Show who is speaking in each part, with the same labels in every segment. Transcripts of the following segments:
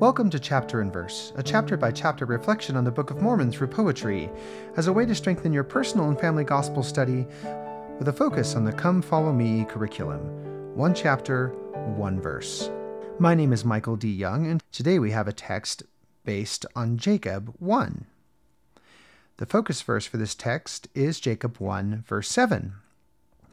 Speaker 1: Welcome to Chapter and Verse, a chapter by chapter reflection on the Book of Mormon through poetry, as a way to strengthen your personal and family gospel study with a focus on the Come Follow Me curriculum. One chapter, one verse. My name is Michael D. Young, and today we have a text based on Jacob 1. The focus verse for this text is Jacob 1, verse 7.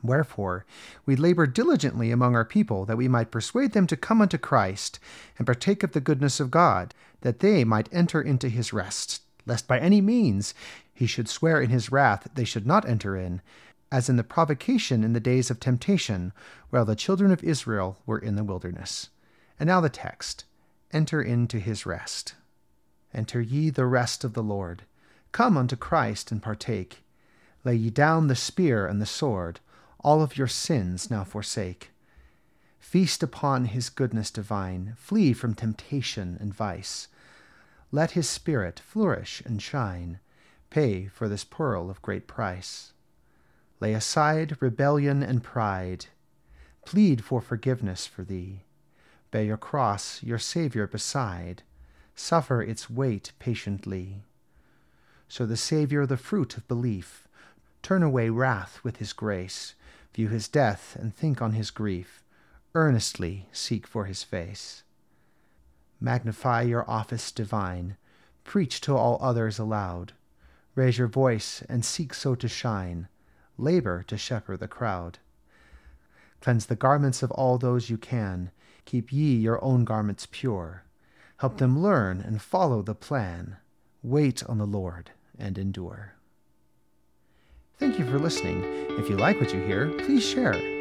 Speaker 1: Wherefore, we labor diligently among our people that we might persuade them to come unto Christ and partake of the goodness of God, that they might enter into his rest, lest by any means he should swear in his wrath they should not enter in, as in the provocation in the days of temptation, while the children of Israel were in the wilderness. And now the text Enter into his rest. Enter ye the rest of the Lord. Come unto Christ and partake. Lay ye down the spear and the sword all of your sins now forsake. Feast upon his goodness divine, flee from temptation and vice. Let his spirit flourish and shine, pay for this pearl of great price. Lay aside rebellion and pride, plead for forgiveness for thee. Bear your cross, your Saviour beside, suffer its weight patiently. So the Saviour, the fruit of belief, turn away wrath with his grace, view his death and think on his grief, earnestly seek for his face. Magnify your office divine, preach to all others aloud, raise your voice and seek so to shine, labor to shepherd the crowd. Cleanse the garments of all those you can, keep ye your own garments pure. Help them learn and follow the plan. Wait on the Lord and endure. Thank you for listening. If you like what you hear, please share.